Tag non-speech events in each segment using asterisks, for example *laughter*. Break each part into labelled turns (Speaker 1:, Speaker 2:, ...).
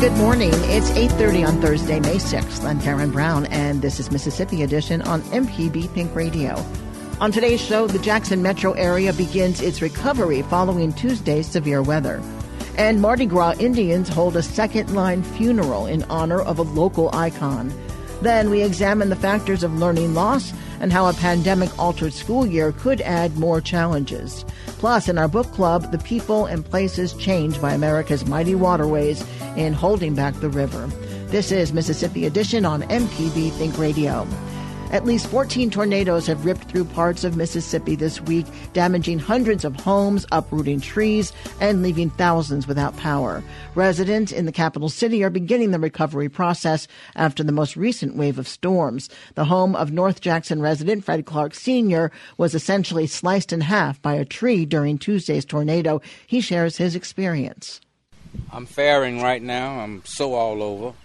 Speaker 1: Good morning. It's 8:30 on Thursday, May 6th. I'm Karen Brown and this is Mississippi Edition on MPB Think Radio. On today's show, the Jackson metro area begins its recovery following Tuesday's severe weather. And Mardi Gras Indians hold a second line funeral in honor of a local icon. Then we examine the factors of learning loss and how a pandemic altered school year could add more challenges. Plus, in our book club, the people and places changed by America's mighty waterways in holding back the river. This is Mississippi Edition on MPB Think Radio. At least 14 tornadoes have ripped through parts of Mississippi this week, damaging hundreds of homes, uprooting trees, and leaving thousands without power. Residents in the capital city are beginning the recovery process after the most recent wave of storms. The home of North Jackson resident Fred Clark Sr. was essentially sliced in half by a tree during Tuesday's tornado. He shares his experience.
Speaker 2: I'm faring right now. I'm so all over.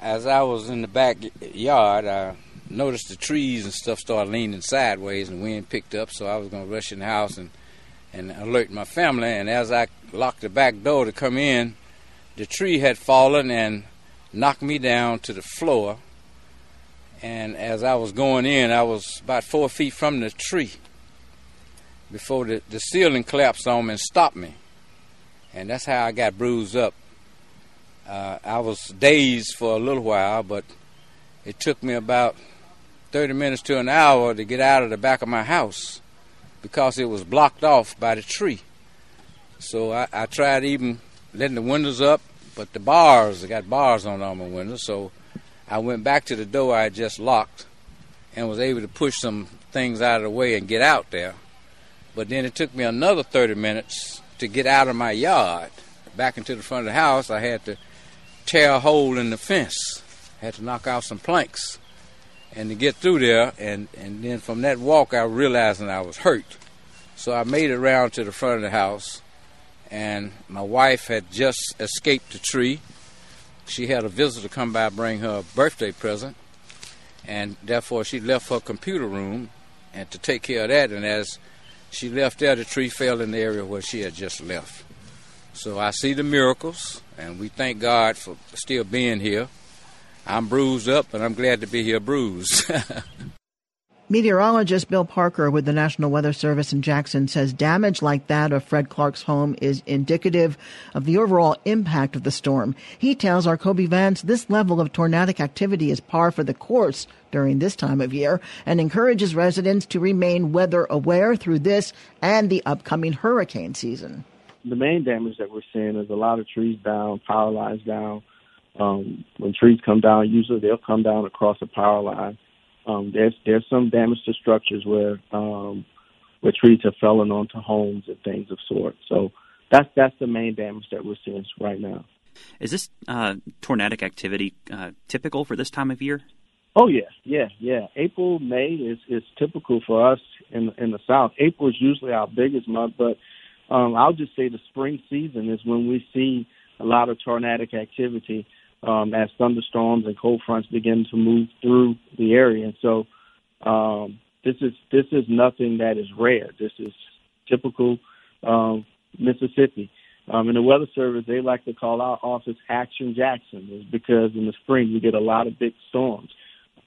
Speaker 2: As I was in the backyard, I noticed the trees and stuff started leaning sideways and the wind picked up, so I was going to rush in the house and, and alert my family. And as I locked the back door to come in, the tree had fallen and knocked me down to the floor. And as I was going in, I was about four feet from the tree before the, the ceiling collapsed on me and stopped me. And that's how I got bruised up. Uh, I was dazed for a little while, but it took me about 30 minutes to an hour to get out of the back of my house because it was blocked off by the tree. So I, I tried even letting the windows up, but the bars, I got bars on all my windows, so I went back to the door I had just locked and was able to push some things out of the way and get out there. But then it took me another 30 minutes to get out of my yard back into the front of the house. I had to tear a hole in the fence, had to knock out some planks and to get through there. And, and then from that walk, I realized that I was hurt. So I made it around to the front of the house, and my wife had just escaped the tree. She had a visitor come by bring her a birthday present, and therefore she left her computer room and to take care of that. And as she left there, the tree fell in the area where she had just left. So I see the miracles, and we thank God for still being here. I'm bruised up, and I'm glad to be here bruised. *laughs*
Speaker 1: Meteorologist Bill Parker with the National Weather Service in Jackson says damage like that of Fred Clark's home is indicative of the overall impact of the storm. He tells our Kobee Vance this level of tornadic activity is par for the course during this time of year and encourages residents to remain weather aware through this and the upcoming hurricane season.
Speaker 3: The main damage that we're seeing is a lot of trees down, power lines down. Um, when trees come down, usually they'll come down across a power line um, there's there's some damage to structures where um, where trees have fallen onto homes and things of sort. So that's that's the main damage that we're seeing right now.
Speaker 4: Is this uh, tornadic activity uh, typical for this time of year?
Speaker 3: Oh yeah, yeah, yeah. April, May is is typical for us in in the South. April is usually our biggest month, but um, I'll just say the spring season is when we see a lot of tornadic activity um, as thunderstorms and cold fronts begin to move through the area. And so um, this is this is nothing that is rare. This is typical um, Mississippi. Um, in the Weather Service, they like to call our office Action Jackson, is because in the spring we get a lot of big storms.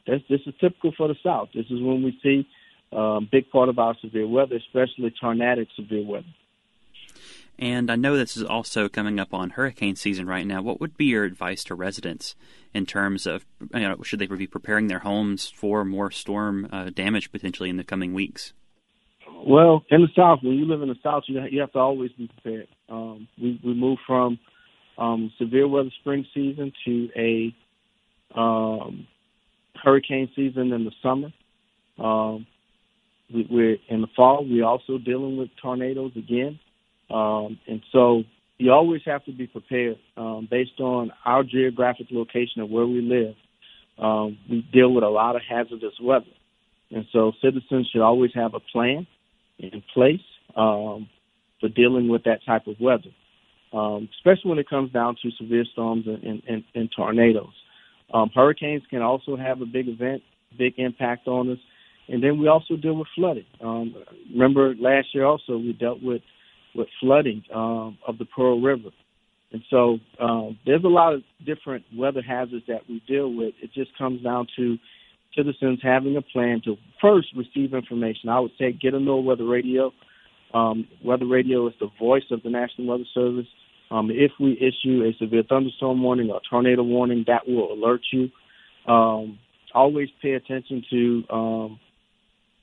Speaker 3: That's, this is typical for the South. This is when we see a um, big part of our severe weather, especially tornadic severe weather.
Speaker 4: And I know this is also coming up on hurricane season right now. What would be your advice to residents in terms of you know, should they be preparing their homes for more storm uh, damage potentially in the coming weeks?
Speaker 3: Well, in the South, when you live in the South, you have to always be prepared. Um, we we move from um, severe weather spring season to a um, hurricane season in the summer. Um, we, we're in the fall. We're also dealing with tornadoes again. Um, and so you always have to be prepared um, based on our geographic location of where we live. Um, we deal with a lot of hazardous weather. And so citizens should always have a plan in place um, for dealing with that type of weather, um, especially when it comes down to severe storms and, and, and, tornadoes. Um, hurricanes can also have a big event, big impact on us. And then we also deal with flooding. Um, remember last year also we dealt with with flooding um, of the Pearl River. And so um, there's a lot of different weather hazards that we deal with. It just comes down to citizens having a plan to first receive information. I would say get a NOAA weather radio. Um, weather radio is the voice of the National Weather Service. Um, if we issue a severe thunderstorm warning or tornado warning, that will alert you. Um, always pay attention to um,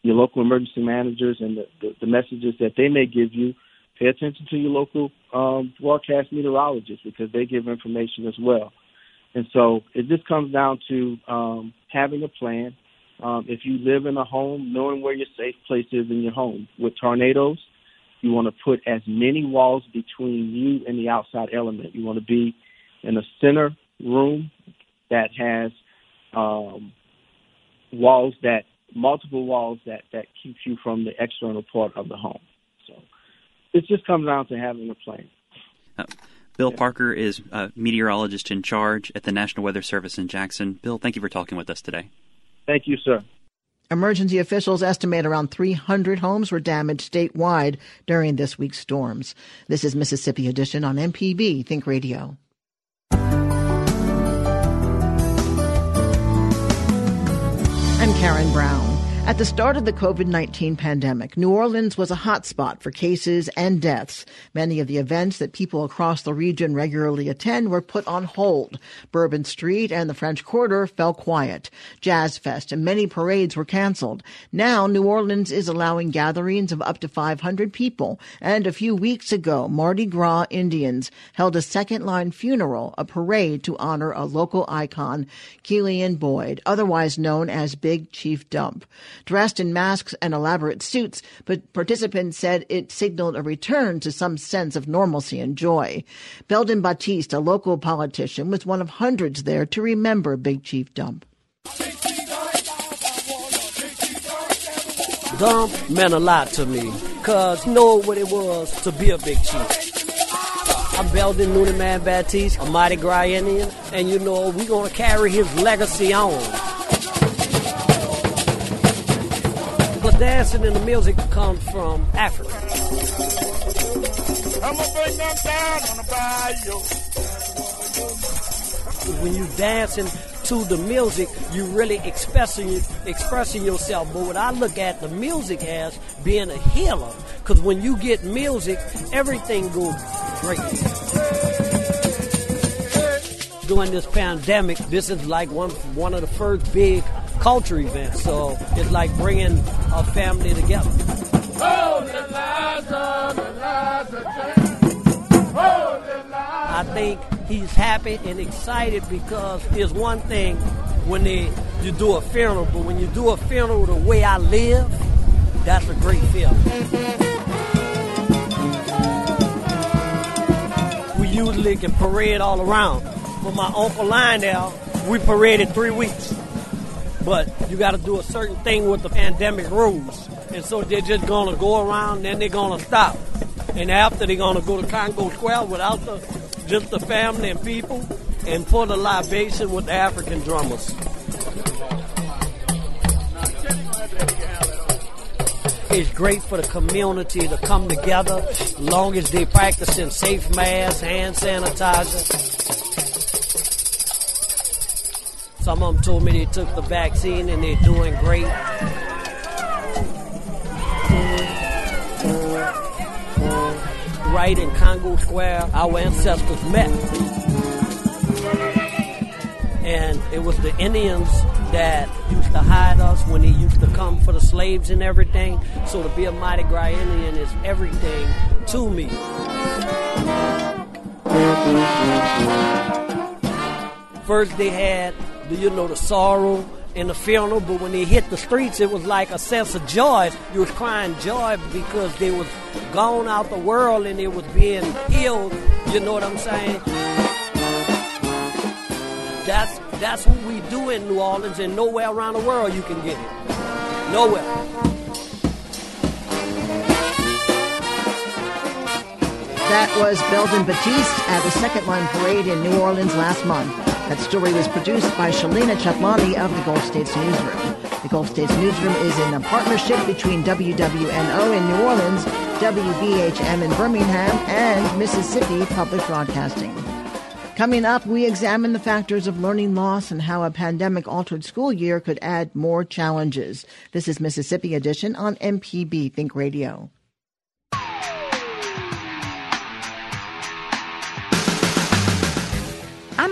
Speaker 3: your local emergency managers and the, the, the messages that they may give you pay attention to your local um, broadcast meteorologists because they give information as well. And so it just comes down to um, having a plan. Um, if you live in a home, knowing where your safe place is in your home. With tornadoes, you want to put as many walls between you and the outside element. You want to be in a center room that has um, walls that multiple walls that that keeps you from the external part of the home it just comes down to having a plan.
Speaker 4: Uh, Bill yeah. Parker is a meteorologist in charge at the National Weather Service in Jackson. Bill, thank you for talking with us today.
Speaker 3: Thank you, sir.
Speaker 1: Emergency officials estimate around 300 homes were damaged statewide during this week's storms. This is Mississippi Edition on MPB Think Radio. I'm Karen Brown. At the start of the COVID 19 pandemic, New Orleans was a hotspot for cases and deaths. Many of the events that people across the region regularly attend were put on hold. Bourbon Street and the French Quarter fell quiet. Jazz Fest and many parades were canceled. Now, New Orleans is allowing gatherings of up to 500 people. And a few weeks ago, Mardi Gras Indians held a second line funeral, a parade to honor a local icon, Keelian Boyd, otherwise known as Big Chief Dump dressed in masks and elaborate suits, but participants said it signaled a return to some sense of normalcy and joy. Belden Batiste, a local politician, was one of hundreds there to remember Big Chief Dump.
Speaker 5: Dump meant a lot to me, cause you know what it was to be a big chief. I'm Belden Noonie Man Batiste, a Mardi Gras Indian, and you know, we're gonna carry his legacy on. Dancing and the music comes from Africa. I'm gonna bring them down on the bayou. When you dancing to the music, you really expressing expressing yourself. But what I look at the music as being a healer, because when you get music, everything goes great. During this pandemic, this is like one one of the first big culture event. So it's like bringing a family together. I think he's happy and excited because it's one thing when they you do a funeral, but when you do a funeral the way I live, that's a great feeling. We usually can parade all around. For my Uncle Lionel, we paraded three weeks but you got to do a certain thing with the pandemic rules. And so they're just going to go around, then they're going to stop. And after they're going to go to Congo Square without the, just the family and people and for the libation with the African drummers. It's great for the community to come together long as they practicing safe masks, hand sanitizer. Some of them told me they took the vaccine and they're doing great. Right in Congo Square, our ancestors met. And it was the Indians that used to hide us when they used to come for the slaves and everything. So to be a Mardi Gras Indian is everything to me. First they had the you know the sorrow and the funeral, but when they hit the streets, it was like a sense of joy. You was crying joy because they was gone out the world and they was being healed. You know what I'm saying? That's that's what we do in New Orleans, and nowhere around the world you can get it. Nowhere.
Speaker 1: That was Belden Batiste at the Second Line Parade in New Orleans last month. That story was produced by Shalina Chatlani of the Gulf States Newsroom. The Gulf States Newsroom is in a partnership between WWNO in New Orleans, WBHM in Birmingham, and Mississippi Public Broadcasting. Coming up, we examine the factors of learning loss and how a pandemic altered school year could add more challenges. This is Mississippi Edition on MPB Think Radio.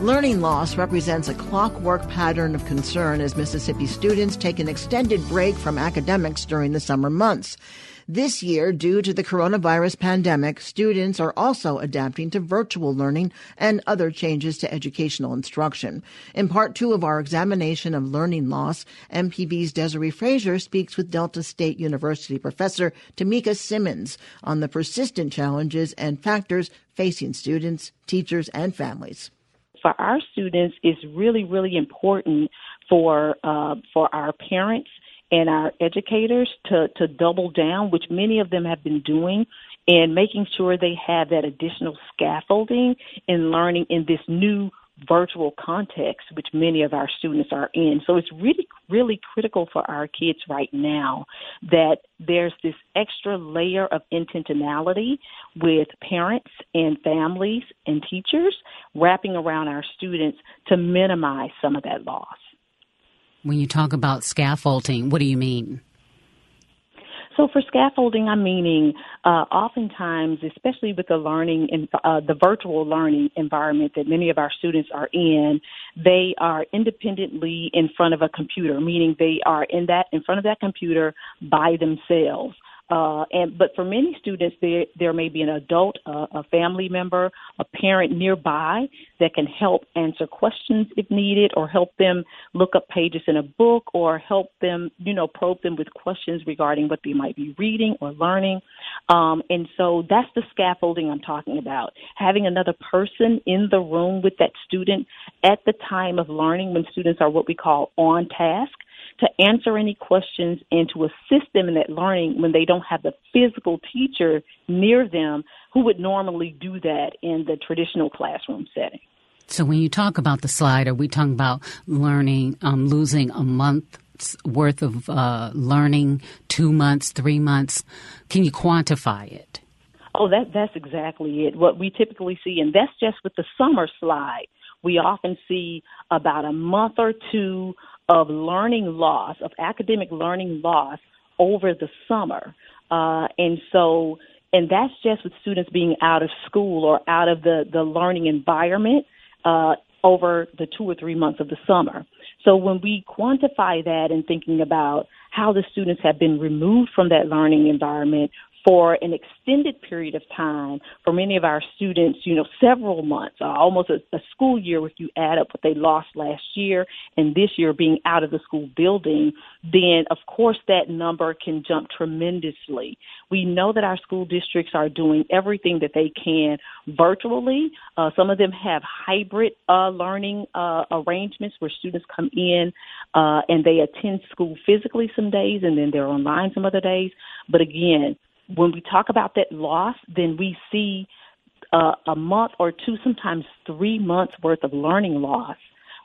Speaker 1: Learning loss represents a clockwork pattern of concern as Mississippi students take an extended break from academics during the summer months. This year, due to the coronavirus pandemic, students are also adapting to virtual learning and other changes to educational instruction. In part two of our examination of learning loss, MPB's Desare Frazier speaks with Delta State University professor Temika Simmons on the persistent challenges and factors facing students, teachers, and families
Speaker 6: for our students is really, really important for uh, for our parents and our educators to, to double down, which many of them have been doing, and making sure they have that additional scaffolding in learning in this new virtual context, which many of our students are in. So it's really, really critical for our kids right now that there's this extra layer of intentionality with parents and families and teachers wrapping around our students to minimize some of that loss.
Speaker 7: When you talk about scaffolding, what do you mean?
Speaker 6: So for scaffolding, I'm meaning uh, oftentimes, especially with the learning and uh, the virtual learning environment that many of our students are in, they are independently in front of a computer, meaning they are in that in front of that computer by themselves. Uh, and but for many students, there there may be an adult, uh, a family member, a parent nearby that can help answer questions if needed, or help them look up pages in a book, or help them, you know, probe them with questions regarding what they might be reading or learning. Um, and so that's the scaffolding I'm talking about. Having another person in the room with that student at the time of learning, when students are what we call on task to answer any questions and to assist them in that learning when they don't have the physical teacher near them who would normally do that in the traditional classroom setting.
Speaker 7: So when you talk about the slide, are we talking about learning, um, losing a month's worth of uh, learning, two months, three months? Can you quantify it?
Speaker 6: Oh, that that's exactly it. What we typically see, and that's just with the summer slide. We often see about a month or two of learning loss, of academic learning loss over the summer. Uh, and so, and that's just with students being out of school or out of the, the learning environment uh, over the two or three months of the summer. So when we quantify that and thinking about how the students have been removed from that learning environment for an extended period of time for many of our students, you know, several months, uh, almost a, a school year, if you add up what they lost last year and this year being out of the school building, then of course that number can jump tremendously. We know that our school districts are doing everything that they can virtually. Uh, some of them have hybrid uh, learning uh, arrangements where students come in uh, and they attend school physically some days and then they're online some other days. But again, when we talk about that loss, then we see uh, a month or two, sometimes three months worth of learning loss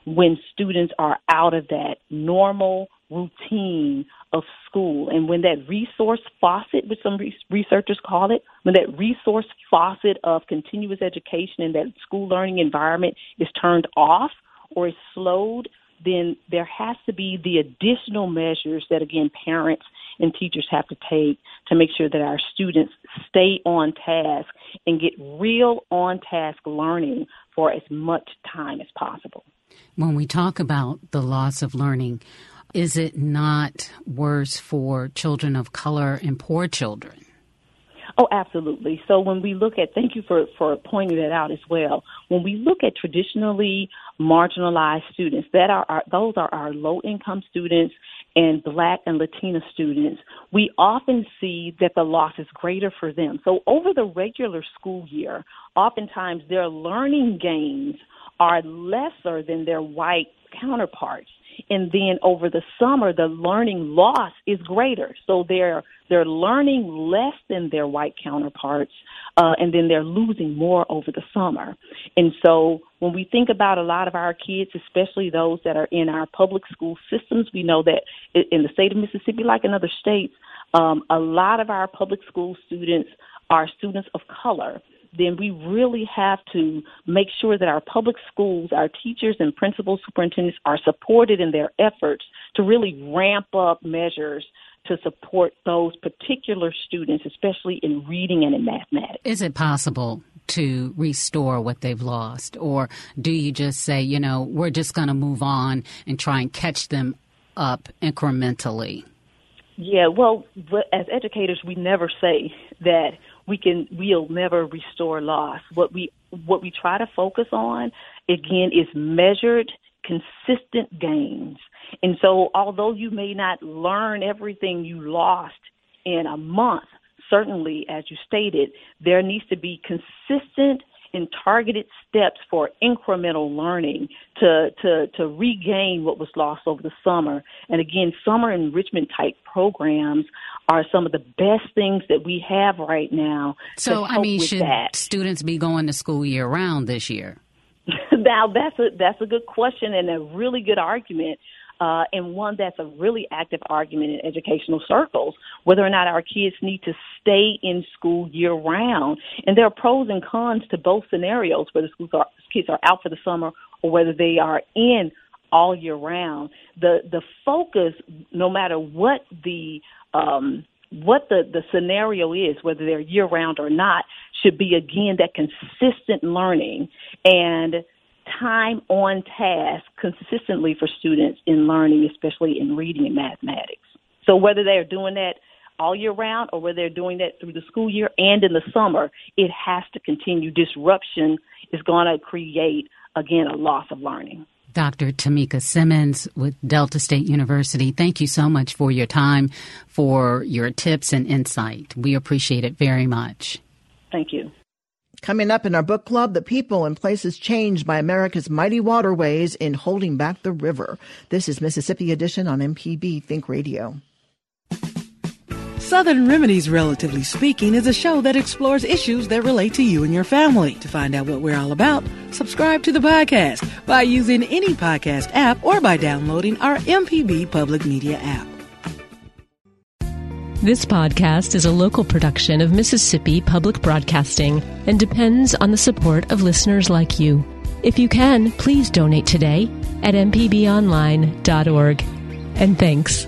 Speaker 6: when students are out of that normal routine of school. And when that resource faucet, which some researchers call it, when that resource faucet of continuous education in that school learning environment is turned off or is slowed, then there has to be the additional measures that, again, parents and teachers have to take to make sure that our students stay on task and get real on task learning for as much time as possible.
Speaker 7: When we talk about the loss of learning, is it not worse for children of color and poor children?
Speaker 6: Oh, absolutely. So when we look at, thank you for, for pointing that out as well. When we look at traditionally marginalized students, that are our, those are our low income students and black and Latina students, we often see that the loss is greater for them. So over the regular school year, oftentimes their learning gains are lesser than their white counterparts and then over the summer the learning loss is greater. So they're they're learning less than their white counterparts uh, and then they're losing more over the summer. And so when we think about a lot of our kids especially those that are in our public school systems we know that in the state of mississippi like in other states um, a lot of our public school students are students of color then we really have to make sure that our public schools, our teachers and principals, superintendents are supported in their efforts to really ramp up measures to support those particular students, especially in reading and in mathematics.
Speaker 7: Is it possible to restore what they've lost? Or do you just say, you know, we're just going to move on and try and catch them up incrementally?
Speaker 6: Yeah, well, as educators, we never say that we can we'll never restore loss. What we what we try to focus on again is measured consistent gains. And so although you may not learn everything you lost in a month, certainly as you stated, there needs to be consistent and targeted steps for incremental learning to, to, to regain what was lost over the summer. And again, summer enrichment type programs are some of the best things that we have right now.
Speaker 7: So,
Speaker 6: I
Speaker 7: mean, should
Speaker 6: that.
Speaker 7: students be going to school year round this year? *laughs*
Speaker 6: now, that's a that's a good question and a really good argument. Uh, and one that's a really active argument in educational circles, whether or not our kids need to stay in school year round. And there are pros and cons to both scenarios, whether schools are, kids are out for the summer or whether they are in all year round. The the focus, no matter what the um, what the, the scenario is, whether they're year round or not, should be again that consistent learning and time on task consistently for students in learning, especially in reading and mathematics. So whether they're doing that all year round or whether they're doing that through the school year and in the summer, it has to continue. Disruption is going to create, again, a loss of learning.
Speaker 7: Dr. Temika Simmons with Delta State University, thank you so much for your time, for your tips and insight. We appreciate it very much.
Speaker 6: Thank you.
Speaker 1: Coming up in our book club, The People and Places Changed by America's Mighty Waterways in Holding Back the River. This is Mississippi Edition on MPB Think Radio.
Speaker 8: Southern Remedies, relatively speaking, is a show that explores issues that relate to you and your family. To find out what we're all about, subscribe to the podcast by using any podcast app or by downloading our MPB Public Media app.
Speaker 9: This podcast is a local production of Mississippi Public Broadcasting and depends on the support of listeners like you. If you can, please donate today at mpbonline.org. And thanks.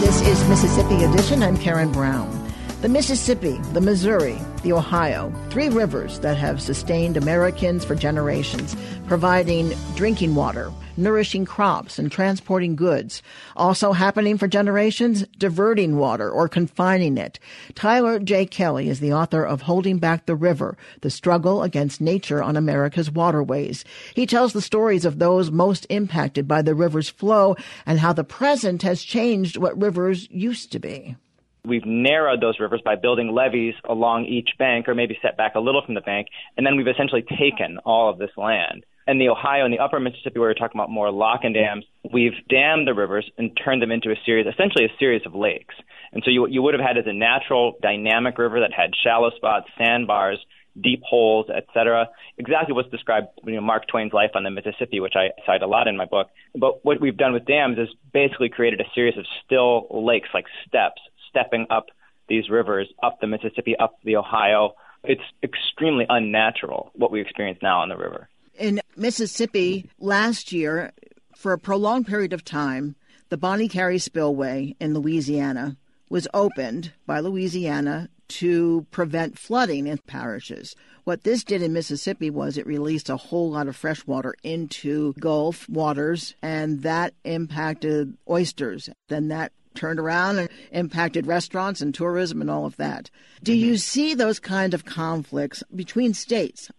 Speaker 1: This is Mississippi Edition. I'm Karen Brown. The Mississippi, the Missouri, the Ohio, three rivers that have sustained Americans for generations, providing drinking water, nourishing crops and transporting goods. Also happening for generations, diverting water or confining it. Tyler J. Kelley is the author of Holding Back the River, The Struggle Against Nature on America's Waterways. He tells the stories of those most impacted by the river's flow and how the present has changed what rivers used to be.
Speaker 10: We've narrowed those rivers by building levees along each bank or maybe set back a little from the bank, and then we've essentially taken all of this land. In the Ohio and the upper Mississippi, where we're talking about more lock and dams, we've dammed the rivers and turned them into a series, essentially a series of lakes. And so you, you would have had as a natural dynamic river that had shallow spots, sandbars, deep holes, etc. Exactly what's described you know, Mark Twain's life on the Mississippi, which I cite a lot in my book. But what we've done with dams is basically created a series of still lakes, like steps, stepping up these rivers, up the Mississippi, up the Ohio. It's extremely unnatural what we experience now on the river.
Speaker 1: In Mississippi, last year, for a prolonged period of time, the Bonnet Carré Spillway in Louisiana was opened by Louisiana to prevent flooding in parishes. What this did in Mississippi was it released a whole lot of fresh water into Gulf waters, and that impacted oysters. Then that turned around and impacted restaurants and tourism and all of that. Do mm-hmm. you see those kind of conflicts between states?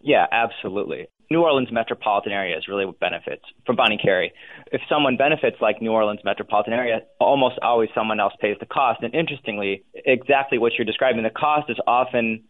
Speaker 10: Yeah, absolutely. New Orleans metropolitan area is really what benefits from Bonnet Carré. If someone benefits like New Orleans metropolitan area, almost always someone else pays the cost. And interestingly, exactly what you're describing, the cost is often,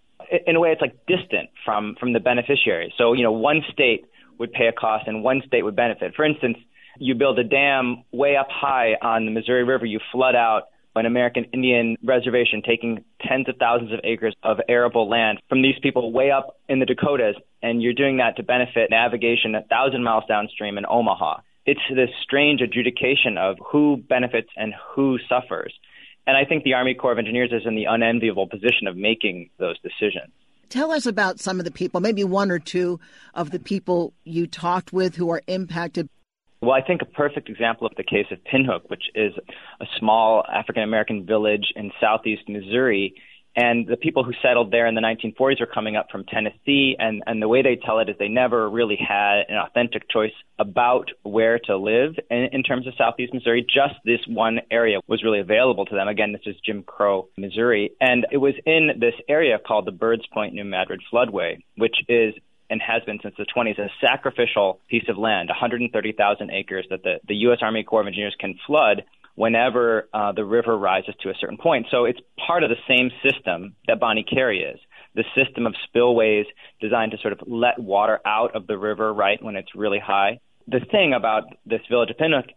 Speaker 10: in a way, it's like distant from from the beneficiary. So you know, one state would pay a cost and one state would benefit. For instance, you build a dam way up high on the Missouri River, you flood out an American Indian reservation taking tens of thousands of acres of arable land from these people way up in the Dakotas, and you're doing that to benefit navigation a thousand miles downstream in Omaha. It's this strange adjudication of who benefits and who suffers. And I think the Army Corps of Engineers is in the unenviable position of making those decisions.
Speaker 1: Tell us about some of the people, maybe one or two of the people you talked with who are impacted
Speaker 10: well, I think a perfect example of the case of Pinhook, which is a small African American village in southeast Missouri. And the people who settled there in the 1940s are coming up from Tennessee. And, and the way they tell it is they never really had an authentic choice about where to live in, in terms of southeast Missouri. Just this one area was really available to them. Again, this is Jim Crow, Missouri. And it was in this area called the Birds Point New Madrid Floodway, which is and has been since the 20s, a sacrificial piece of land, 130,000 acres that the, the U.S. Army Corps of Engineers can flood whenever uh, the river rises to a certain point. So it's part of the same system that Bonnet Carré is. The system of spillways designed to sort of let water out of the river right when it's really high. The thing about this village of Pinhook,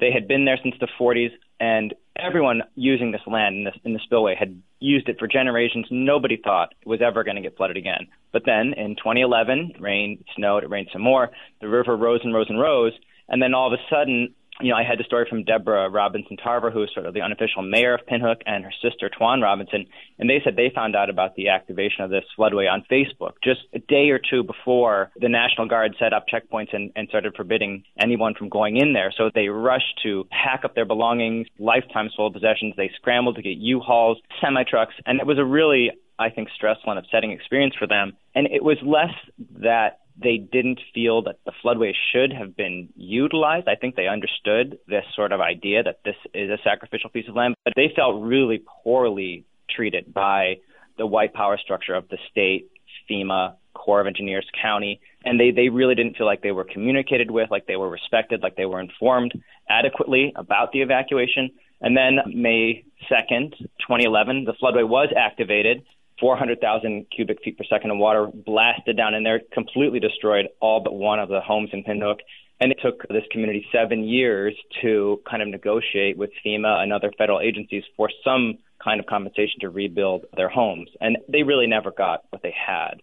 Speaker 10: they had been there since the 40s, and everyone using this land in, this, in the spillway had used it for generations. Nobody thought it was ever going to get flooded again. But then in 2011, it rained, it snowed, it rained some more. The river rose and rose and rose. And then all of a sudden, you know, I had the story from Deborah Robinson Tarver, who is sort of the unofficial mayor of Pinhook, and her sister Twan Robinson, and they said they found out about the activation of this floodway on Facebook just a day or two before the National Guard set up checkpoints and, and started forbidding anyone from going in there. So they rushed to pack up their belongings, lifetimes full of possessions. They scrambled to get U-Hauls, semi trucks, and it was a really I think stressful and upsetting experience for them. And it was less that they didn't feel that the floodway should have been utilized. I think they understood this sort of idea that this is a sacrificial piece of land, but they felt really poorly treated by the white power structure of the state, FEMA, Corps of Engineers, county, and they, they really didn't feel like they were communicated with, like they were respected, like they were informed adequately about the evacuation. And then May 2nd, 2011, the floodway was activated 400,000 cubic feet per second of water blasted down in there, completely destroyed all but one of the homes in Pinhook. And it took this community seven years to kind of negotiate with FEMA and other federal agencies for some kind of compensation to rebuild their homes. And they really never got what they had.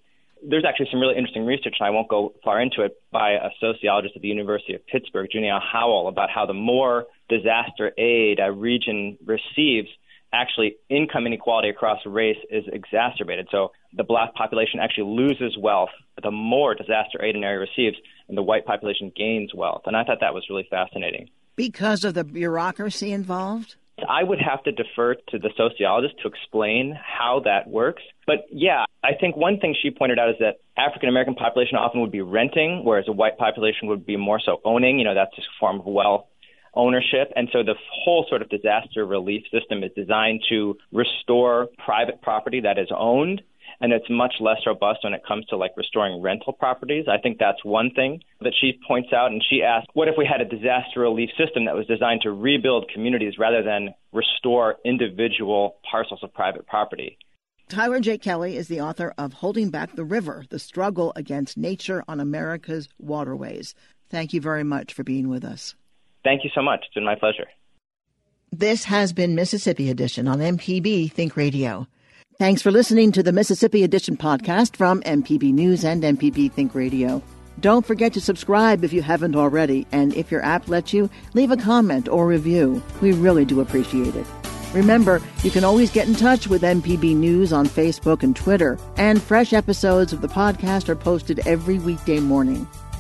Speaker 10: There's actually some really interesting research, and I won't go far into it, by a sociologist at the University of Pittsburgh, Junia Howell, about how the more disaster aid a region receives, actually income inequality across race is exacerbated. So the black population actually loses wealth the more disaster aid an area receives, and the white population gains wealth. And I thought that was really fascinating.
Speaker 1: Because of the bureaucracy involved?
Speaker 10: I would have to defer to the sociologist to explain how that works. But yeah, I think one thing she pointed out is that African American population often would be renting, whereas a white population would be more so owning. You know, that's just a form of wealth ownership. And so the whole sort of disaster relief system is designed to restore private property that is owned and it's much less robust when it comes to like restoring rental properties. I think that's one thing that she points out. And she asked, what if we had a disaster relief system that was designed to rebuild communities rather than restore individual parcels of private property?
Speaker 1: Tyler J. Kelley is the author of Holding Back the River The Struggle Against Nature on America's Waterways. Thank you very much for being with us.
Speaker 10: Thank you so much. It's been my pleasure.
Speaker 1: This has been Mississippi Edition on MPB Think Radio. Thanks for listening to the Mississippi Edition podcast from MPB News and MPB Think Radio. Don't forget to subscribe if you haven't already, and if your app lets you, leave a comment or review. We really do appreciate it. Remember, you can always get in touch with MPB News on Facebook and Twitter, and fresh episodes of the podcast are posted every weekday morning.